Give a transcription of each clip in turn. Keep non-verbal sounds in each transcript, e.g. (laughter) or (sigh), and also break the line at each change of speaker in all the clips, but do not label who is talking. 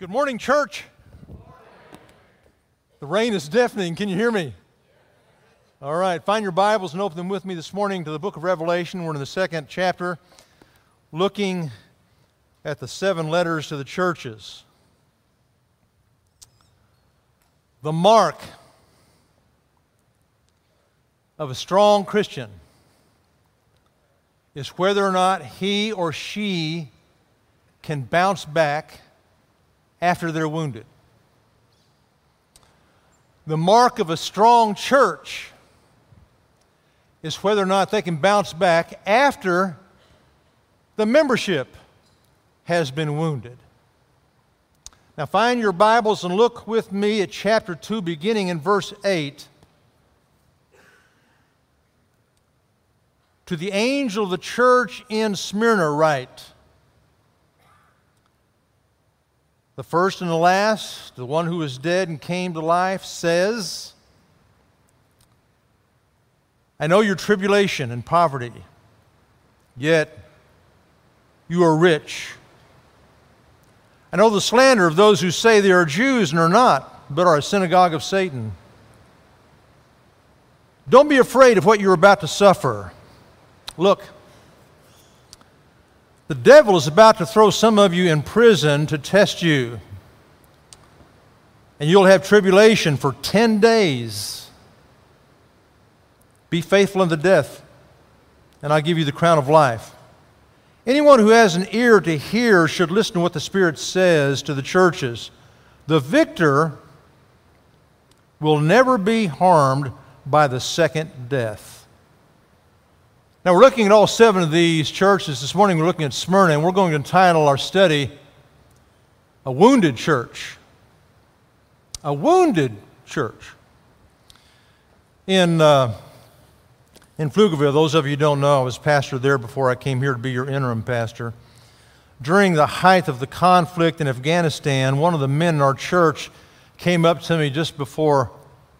Good morning, church. The rain is deafening. Can you hear me? All right, find your Bibles and open them with me this morning to the book of Revelation. We're in the second chapter, looking at the seven letters to the churches. The mark of a strong Christian is whether or not he or she can bounce back after they're wounded. The mark of a strong church is whether or not they can bounce back after the membership has been wounded. Now, find your Bibles and look with me at chapter 2, beginning in verse 8. To the angel of the church in Smyrna, write The first and the last, the one who was dead and came to life, says, I know your tribulation and poverty, yet you are rich. I know the slander of those who say they are Jews and are not, but are a synagogue of Satan. Don't be afraid of what you're about to suffer. Look, the devil is about to throw some of you in prison to test you. And you'll have tribulation for 10 days. Be faithful unto death, and I'll give you the crown of life. Anyone who has an ear to hear should listen to what the Spirit says to the churches. The victor will never be harmed by the second death. Now, we're looking at all seven of these churches. This morning, we're looking at Smyrna, and we're going to entitle our study A Wounded Church. A Wounded Church. In, uh, in Pflugerville, those of you don't know, I was pastor there before I came here to be your interim pastor. During the height of the conflict in Afghanistan, one of the men in our church came up to me just before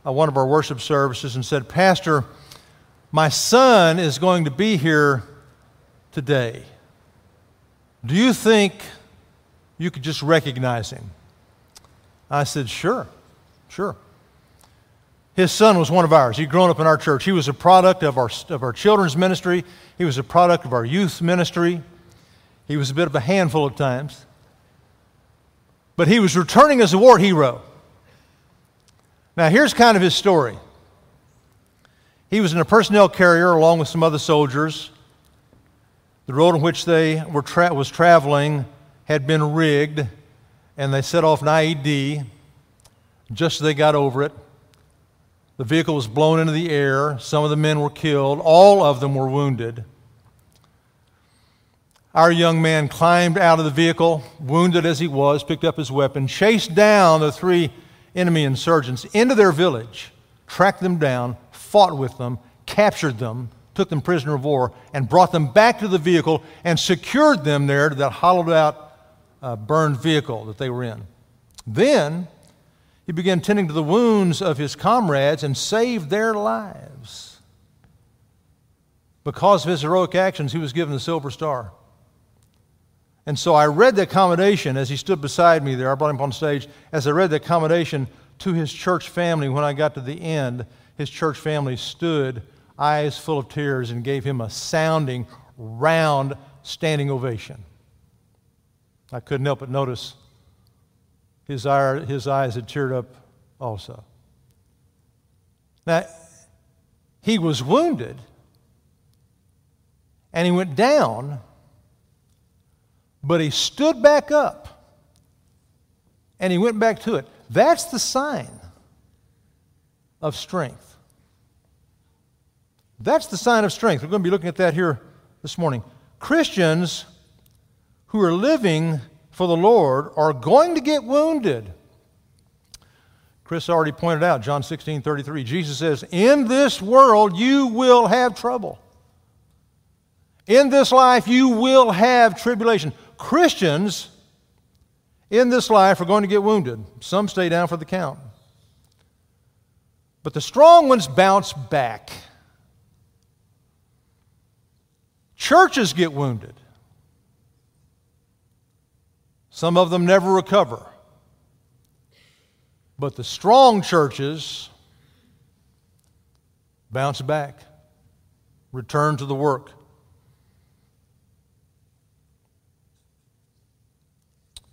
uh, one of our worship services and said, Pastor, my son is going to be here today. Do you think you could just recognize him? I said, Sure, sure. His son was one of ours. He'd grown up in our church. He was a product of our, of our children's ministry, he was a product of our youth ministry. He was a bit of a handful at times. But he was returning as a war hero. Now, here's kind of his story. He was in a personnel carrier along with some other soldiers. The road on which they were tra- was traveling had been rigged, and they set off an IED just as they got over it. The vehicle was blown into the air. Some of the men were killed. All of them were wounded. Our young man climbed out of the vehicle, wounded as he was, picked up his weapon, chased down the three enemy insurgents into their village, tracked them down, fought with them, captured them, took them prisoner of war, and brought them back to the vehicle and secured them there to that hollowed out, uh, burned vehicle that they were in. Then he began tending to the wounds of his comrades and saved their lives. Because of his heroic actions, he was given the Silver Star. And so I read the accommodation as he stood beside me there. I brought him on stage. As I read the accommodation to his church family when I got to the end, his church family stood, eyes full of tears, and gave him a sounding, round, standing ovation. I couldn't help but notice his, his eyes had teared up also. Now, he was wounded and he went down, but he stood back up and he went back to it. That's the sign of strength. That's the sign of strength. We're going to be looking at that here this morning. Christians who are living for the Lord are going to get wounded. Chris already pointed out, John 16 33, Jesus says, In this world you will have trouble. In this life you will have tribulation. Christians in this life are going to get wounded. Some stay down for the count. But the strong ones bounce back. Churches get wounded. Some of them never recover. But the strong churches bounce back, return to the work.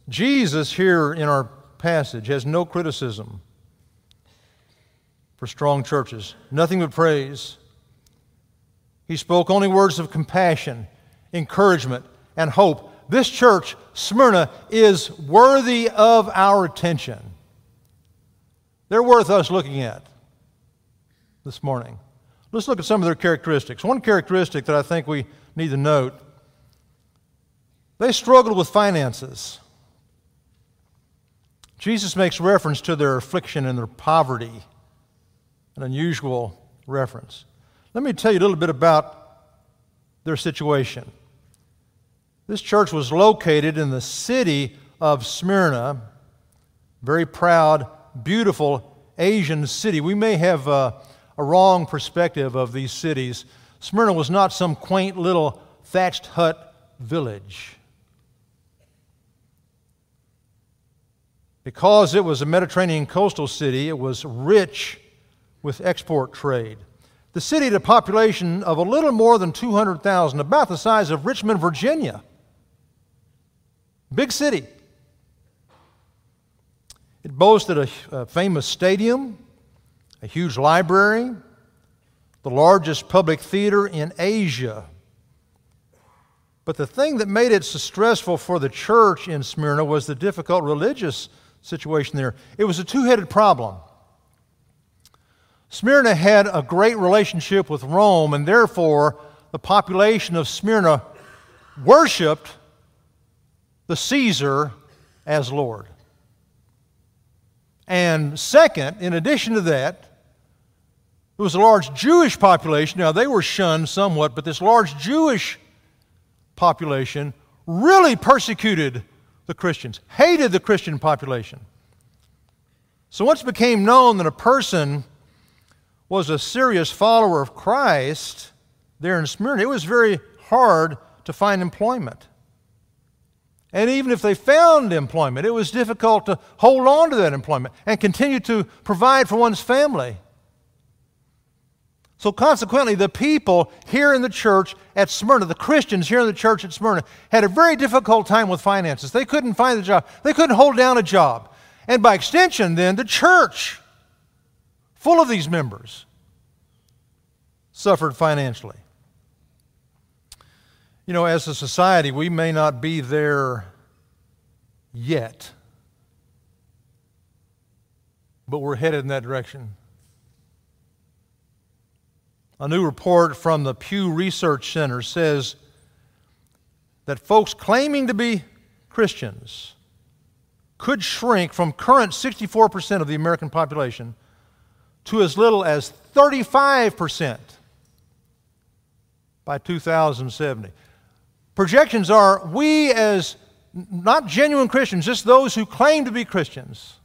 Jesus, here in our passage, has no criticism for strong churches, nothing but praise. He spoke only words of compassion, encouragement, and hope. This church, Smyrna, is worthy of our attention. They're worth us looking at this morning. Let's look at some of their characteristics. One characteristic that I think we need to note they struggled with finances. Jesus makes reference to their affliction and their poverty, an unusual reference. Let me tell you a little bit about their situation. This church was located in the city of Smyrna, very proud, beautiful Asian city. We may have uh, a wrong perspective of these cities. Smyrna was not some quaint little thatched hut village. Because it was a Mediterranean coastal city, it was rich with export trade. The city had a population of a little more than 200,000, about the size of Richmond, Virginia. Big city. It boasted a, a famous stadium, a huge library, the largest public theater in Asia. But the thing that made it so stressful for the church in Smyrna was the difficult religious situation there. It was a two headed problem. Smyrna had a great relationship with Rome, and therefore the population of Smyrna worshiped the Caesar as Lord. And second, in addition to that, there was a large Jewish population. Now, they were shunned somewhat, but this large Jewish population really persecuted the Christians, hated the Christian population. So once it became known that a person was a serious follower of Christ there in Smyrna, it was very hard to find employment. And even if they found employment, it was difficult to hold on to that employment and continue to provide for one's family. So, consequently, the people here in the church at Smyrna, the Christians here in the church at Smyrna, had a very difficult time with finances. They couldn't find a job, they couldn't hold down a job. And by extension, then, the church, full of these members, suffered financially. You know, as a society, we may not be there yet, but we're headed in that direction. A new report from the Pew Research Center says that folks claiming to be Christians could shrink from current 64% of the American population to as little as 35% by 2070. Projections are we, as not genuine Christians, just those who claim to be Christians,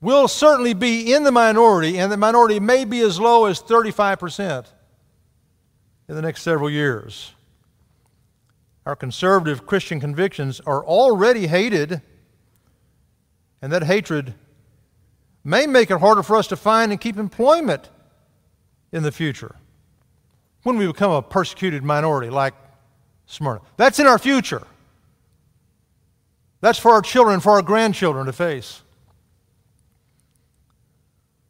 will certainly be in the minority, and the minority may be as low as 35% in the next several years. Our conservative Christian convictions are already hated, and that hatred may make it harder for us to find and keep employment in the future when we become a persecuted minority like Smyrna. That's in our future. That's for our children, for our grandchildren to face.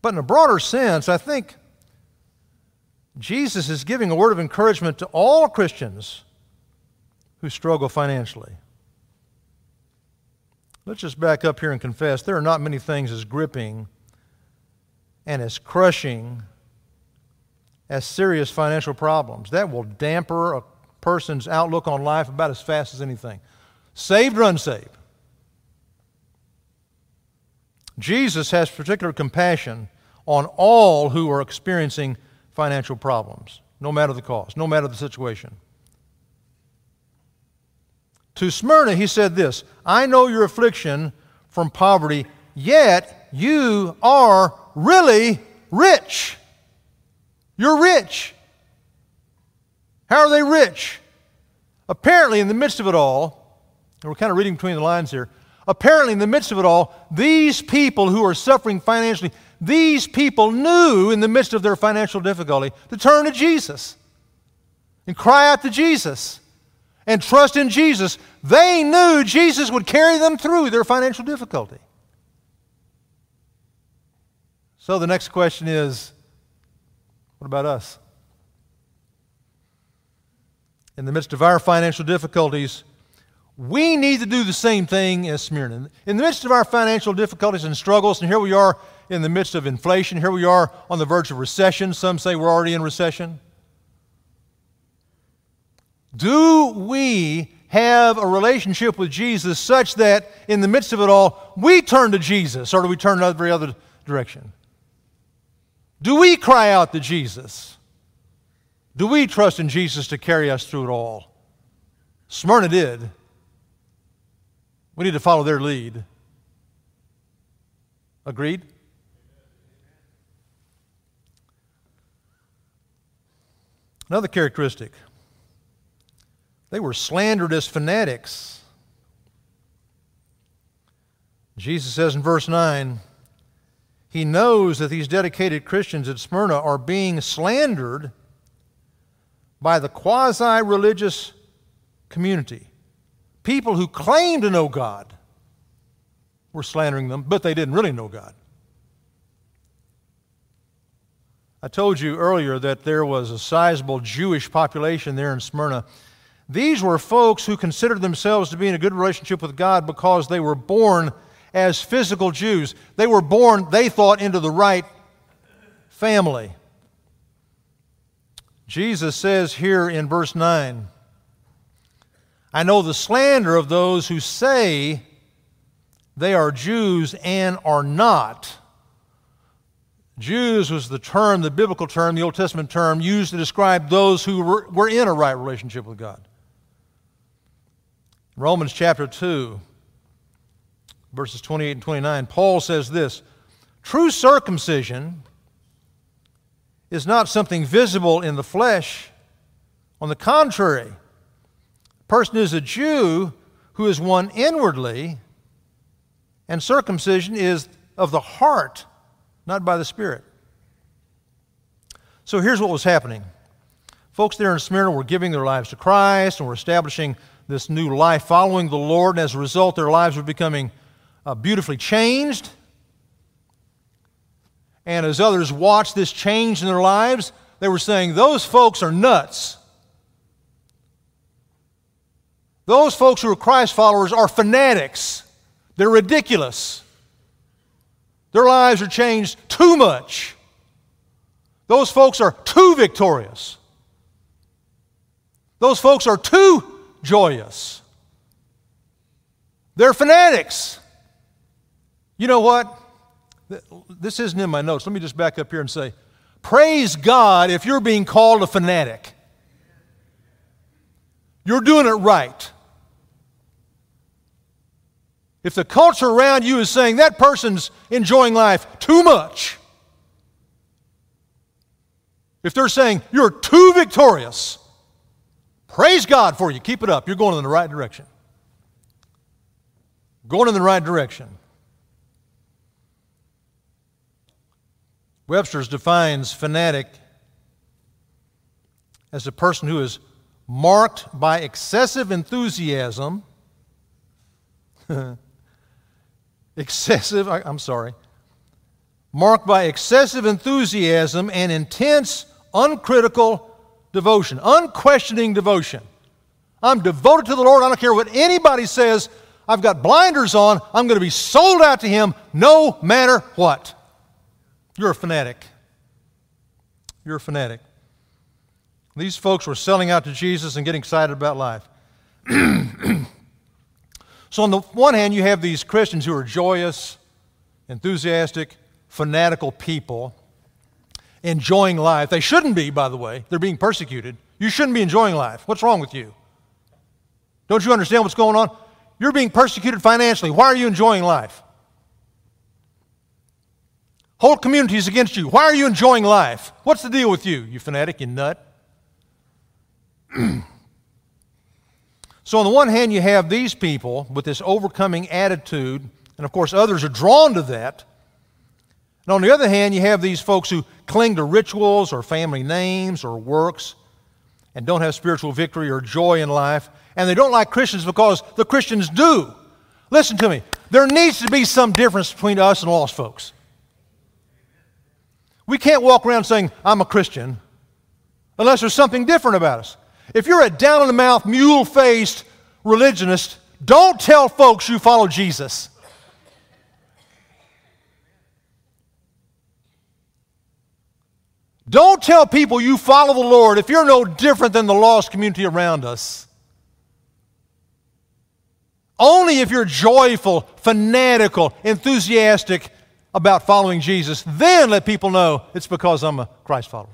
But in a broader sense, I think Jesus is giving a word of encouragement to all Christians who struggle financially. Let's just back up here and confess there are not many things as gripping and as crushing as serious financial problems. That will damper a person's outlook on life about as fast as anything, saved or unsaved. Jesus has particular compassion on all who are experiencing financial problems, no matter the cost, no matter the situation. To Smyrna, he said this I know your affliction from poverty, yet you are really rich. You're rich. How are they rich? Apparently, in the midst of it all, and we're kind of reading between the lines here, Apparently, in the midst of it all, these people who are suffering financially, these people knew in the midst of their financial difficulty to turn to Jesus and cry out to Jesus and trust in Jesus. They knew Jesus would carry them through their financial difficulty. So the next question is what about us? In the midst of our financial difficulties, we need to do the same thing as Smyrna. In the midst of our financial difficulties and struggles, and here we are in the midst of inflation, here we are on the verge of recession. Some say we're already in recession. Do we have a relationship with Jesus such that in the midst of it all, we turn to Jesus, or do we turn in every other direction? Do we cry out to Jesus? Do we trust in Jesus to carry us through it all? Smyrna did. We need to follow their lead. Agreed? Another characteristic they were slandered as fanatics. Jesus says in verse 9, he knows that these dedicated Christians at Smyrna are being slandered by the quasi religious community. People who claim to know God were slandering them, but they didn't really know God. I told you earlier that there was a sizable Jewish population there in Smyrna. These were folks who considered themselves to be in a good relationship with God because they were born as physical Jews. They were born, they thought, into the right family. Jesus says here in verse 9, I know the slander of those who say they are Jews and are not. Jews was the term, the biblical term, the Old Testament term used to describe those who were, in a right relationship with God. Romans chapter 2, verses 28 and 29, Paul says this True circumcision is not something visible in the flesh. On the contrary, a person is a Jew who is one inwardly, and circumcision is of the heart, not by the Spirit. So here's what was happening. Folks there in Smyrna were giving their lives to Christ and were establishing this new life following the Lord, and as a result, their lives were becoming uh, beautifully changed. And as others watched this change in their lives, they were saying, Those folks are nuts. Those folks who are Christ followers are fanatics. They're ridiculous. Their lives are changed too much. Those folks are too victorious. Those folks are too joyous. They're fanatics. You know what? This isn't in my notes. Let me just back up here and say, Praise God if you're being called a fanatic. You're doing it right. If the culture around you is saying that person's enjoying life too much, if they're saying you're too victorious, praise God for you. Keep it up. You're going in the right direction. Going in the right direction. Webster's defines fanatic as a person who is marked by excessive enthusiasm (laughs) excessive, I, am sorry, marked by excessive enthusiasm and intense, uncritical devotion, unquestioning devotion. I'm devoted to the Lord. I don't care what anybody says. I've got blinders on. I'm going to be sold out to Him no matter what. You're a fanatic. You're a fanatic. These folks were selling out to Jesus and getting excited about life. (clears throat) So, on the one hand, you have these Christians who are joyous, enthusiastic, fanatical people enjoying life. They shouldn't be, by the way. They're being persecuted. You shouldn't be enjoying life. What's wrong with you? Don't you understand what's going on? You're being persecuted financially. Why are you enjoying life? Whole communities against you. Why are you enjoying life? What's the deal with you, you fanatic, you nut? (clears throat) So, on the one hand, you have these people with this overcoming attitude, and of course, others are drawn to that. And on the other hand, you have these folks who cling to rituals or family names or works and don't have spiritual victory or joy in life. And they don't like Christians because the Christians do. Listen to me. There needs to be some difference between us and lost folks. We can't walk around saying, I'm a Christian, unless there's something different about us. If you're a down in the mouth, mule faced religionist, don't tell folks you follow Jesus. Don't tell people you follow the Lord if you're no different than the lost community around us. Only if you're joyful, fanatical, enthusiastic about following Jesus, then let people know it's because I'm a Christ follower.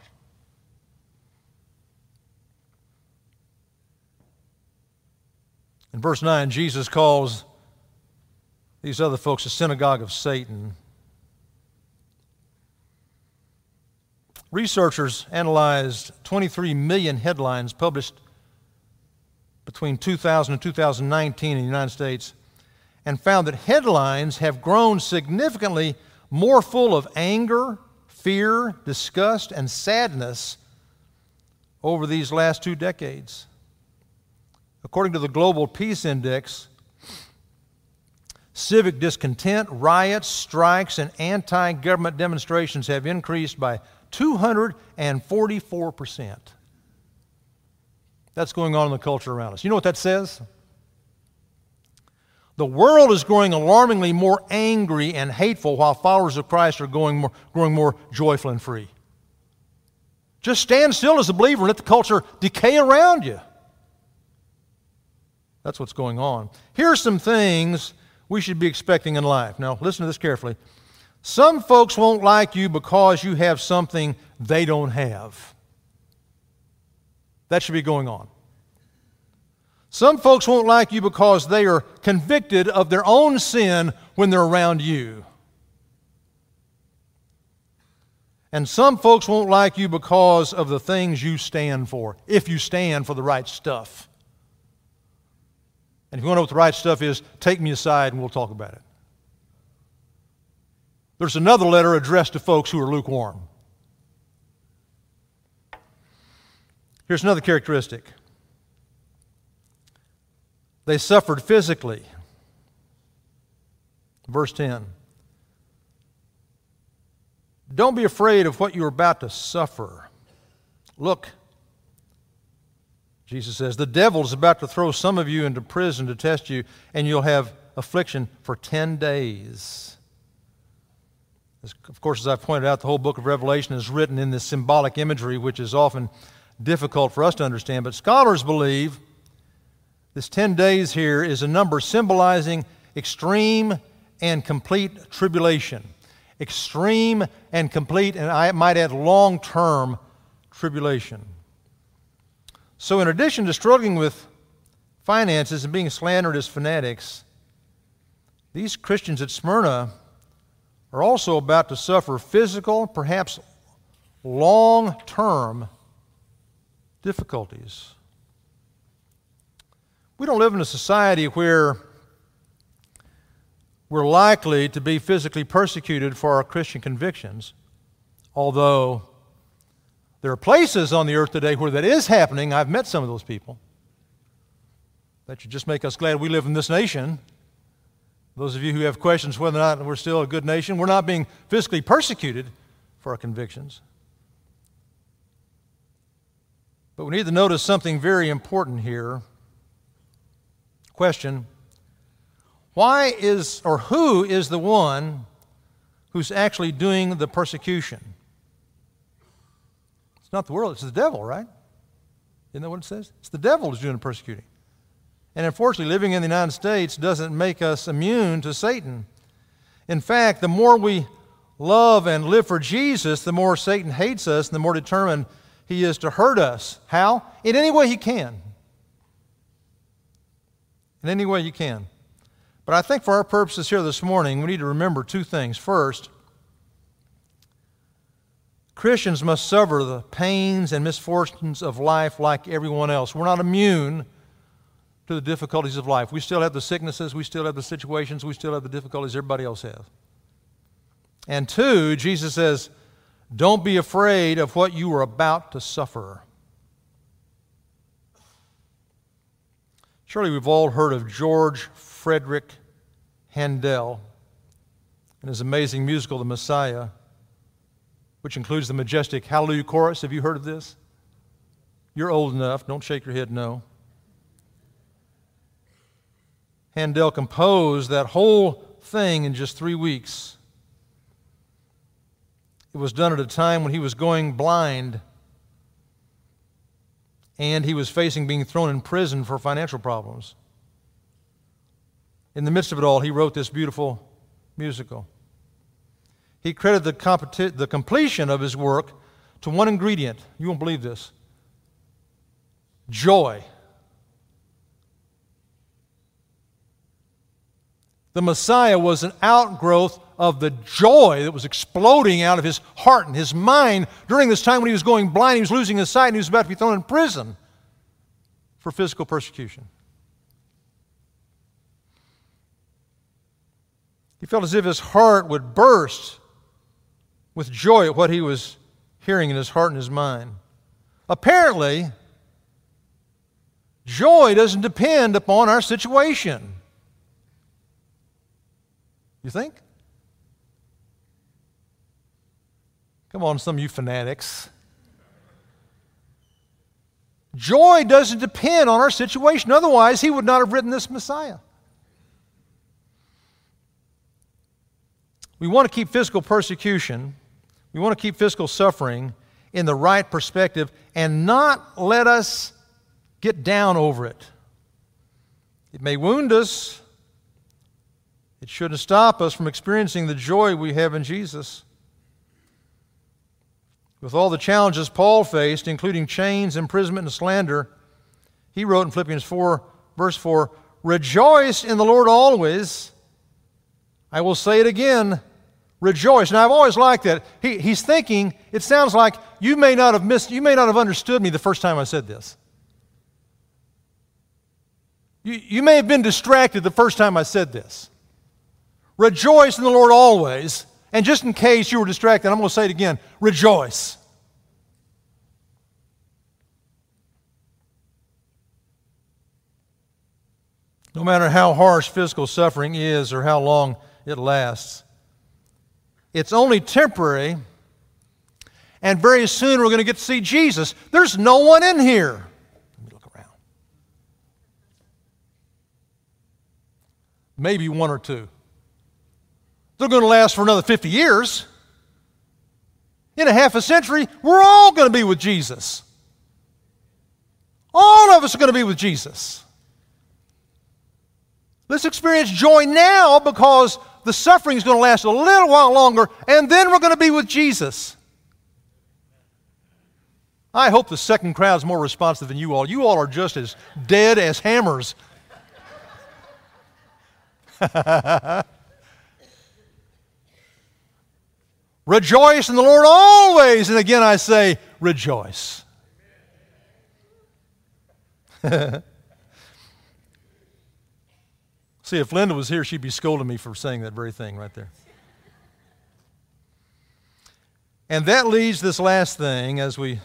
In verse 9, Jesus calls these other folks a synagogue of Satan. Researchers analyzed 23 million headlines published between 2000 and 2019 in the United States and found that headlines have grown significantly more full of anger, fear, disgust, and sadness over these last two decades. According to the Global Peace Index, civic discontent, riots, strikes, and anti government demonstrations have increased by 244%. That's going on in the culture around us. You know what that says? The world is growing alarmingly more angry and hateful while followers of Christ are going more, growing more joyful and free. Just stand still as a believer and let the culture decay around you. That's what's going on. Here are some things we should be expecting in life. Now, listen to this carefully. Some folks won't like you because you have something they don't have. That should be going on. Some folks won't like you because they are convicted of their own sin when they're around you. And some folks won't like you because of the things you stand for, if you stand for the right stuff. And if you want to know what the right stuff is, take me aside and we'll talk about it. There's another letter addressed to folks who are lukewarm. Here's another characteristic they suffered physically. Verse 10. Don't be afraid of what you're about to suffer. Look, Jesus says, The devil is about to throw some of you into prison to test you, and you'll have affliction for 10 days. Of course, as I've pointed out, the whole book of Revelation is written in this symbolic imagery, which is often difficult for us to understand. But scholars believe this 10 days here is a number symbolizing extreme and complete tribulation. Extreme and complete, and I might add long term tribulation. So, in addition to struggling with finances and being slandered as fanatics, these Christians at Smyrna are also about to suffer physical, perhaps long term difficulties. We don't live in a society where we're likely to be physically persecuted for our Christian convictions, although there are places on the earth today where that is happening. I've met some of those people. That should just make us glad we live in this nation. Those of you who have questions whether or not we're still a good nation, we're not being physically persecuted for our convictions. But we need to notice something very important here. Question Why is, or who is the one who's actually doing the persecution? It's not the world, it's the devil, right? Isn't that what it says? It's the devil who's doing the persecuting. And unfortunately, living in the United States doesn't make us immune to Satan. In fact, the more we love and live for Jesus, the more Satan hates us and the more determined he is to hurt us. How? In any way he can. In any way you can. But I think for our purposes here this morning, we need to remember two things. First, Christians must suffer the pains and misfortunes of life like everyone else. We're not immune to the difficulties of life. We still have the sicknesses, we still have the situations, we still have the difficulties everybody else has. And two, Jesus says, don't be afraid of what you are about to suffer. Surely we've all heard of George Frederick Handel and his amazing musical, The Messiah, which includes the majestic Hallelujah Chorus. Have you heard of this? You're old enough. Don't shake your head no. Handel composed that whole thing in just three weeks. It was done at a time when he was going blind and he was facing being thrown in prison for financial problems. In the midst of it all, he wrote this beautiful musical. He credited the, competi- the completion of his work to one ingredient. You won't believe this joy. The Messiah was an outgrowth of the joy that was exploding out of his heart and his mind during this time when he was going blind, he was losing his sight, and he was about to be thrown in prison for physical persecution. He felt as if his heart would burst with joy at what he was hearing in his heart and his mind. Apparently, joy doesn't depend upon our situation. You think? Come on, some of you fanatics. Joy doesn't depend on our situation. Otherwise, he would not have written this Messiah. We want to keep physical persecution, we want to keep physical suffering in the right perspective and not let us get down over it. It may wound us, it shouldn't stop us from experiencing the joy we have in Jesus. With all the challenges Paul faced, including chains, imprisonment, and slander, he wrote in Philippians 4, verse 4 Rejoice in the Lord always. I will say it again rejoice. Now, I've always liked that. He, he's thinking, it sounds like you may not have missed, you may not have understood me the first time I said this. You, you may have been distracted the first time I said this. Rejoice in the Lord always. And just in case you were distracted, I'm going to say it again rejoice. No matter how harsh physical suffering is or how long it lasts, it's only temporary, and very soon we're going to get to see Jesus. There's no one in here. Let me look around. Maybe one or two. They're going to last for another 50 years. In a half a century, we're all going to be with Jesus. All of us are going to be with Jesus. Let's experience joy now because the suffering is going to last a little while longer, and then we're going to be with Jesus. I hope the second crowd is more responsive than you all. You all are just as dead as hammers. (laughs) rejoice in the Lord always. And again, I say, rejoice. (laughs) See, if Linda was here, she'd be scolding me for saying that very thing right there. And that leads this last thing as we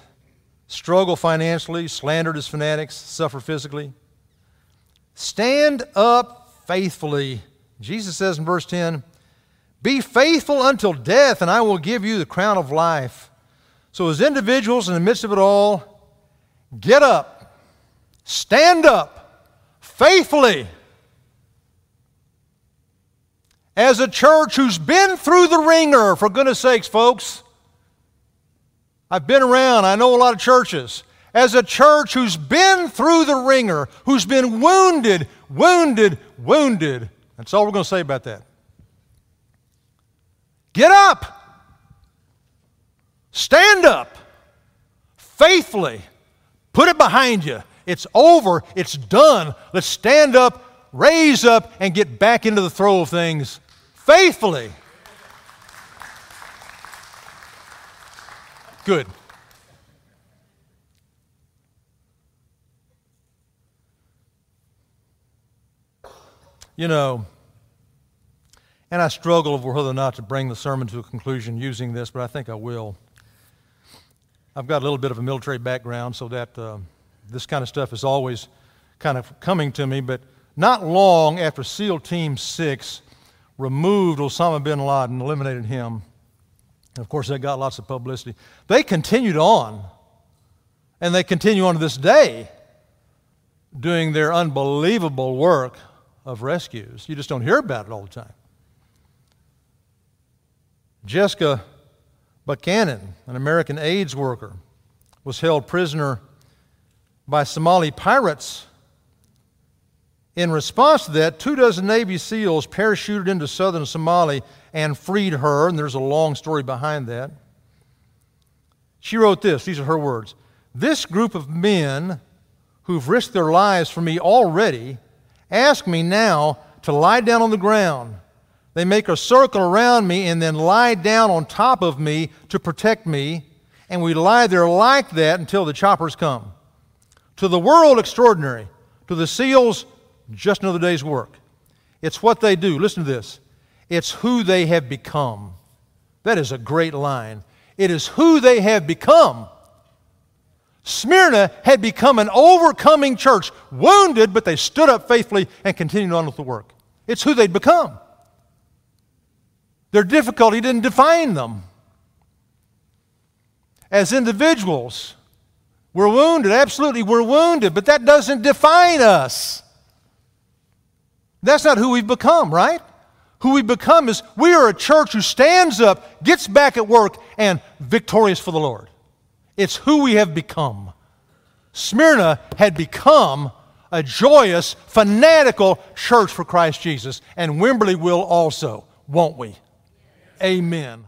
struggle financially, slandered as fanatics, suffer physically. Stand up faithfully. Jesus says in verse 10, Be faithful until death, and I will give you the crown of life. So, as individuals in the midst of it all, get up, stand up faithfully as a church who's been through the wringer, for goodness sakes, folks. I've been around, I know a lot of churches. As a church who's been through the wringer, who's been wounded, wounded, wounded. That's all we're going to say about that. Get up. Stand up. Faithfully. Put it behind you. It's over. It's done. Let's stand up, raise up, and get back into the throw of things faithfully. Good. You know, and I struggle over whether or not to bring the sermon to a conclusion using this, but I think I will. I've got a little bit of a military background, so that uh, this kind of stuff is always kind of coming to me. But not long after SEAL Team 6 removed Osama bin Laden, eliminated him, of course, they got lots of publicity, they continued on. And they continue on to this day doing their unbelievable work of rescues. You just don't hear about it all the time. Jessica Buchanan, an American AIDS worker, was held prisoner by Somali pirates. In response to that, two dozen Navy SEALs parachuted into southern Somalia and freed her, and there's a long story behind that. She wrote this, these are her words. This group of men who've risked their lives for me already ask me now to lie down on the ground they make a circle around me and then lie down on top of me to protect me, and we lie there like that until the choppers come. To the world, extraordinary. To the SEALs, just another day's work. It's what they do. Listen to this. It's who they have become. That is a great line. It is who they have become. Smyrna had become an overcoming church, wounded, but they stood up faithfully and continued on with the work. It's who they'd become. Their difficulty didn't define them. As individuals, we're wounded. Absolutely, we're wounded, but that doesn't define us. That's not who we've become, right? Who we become is we are a church who stands up, gets back at work, and victorious for the Lord. It's who we have become. Smyrna had become a joyous, fanatical church for Christ Jesus, and Wimberley will also, won't we? Amen.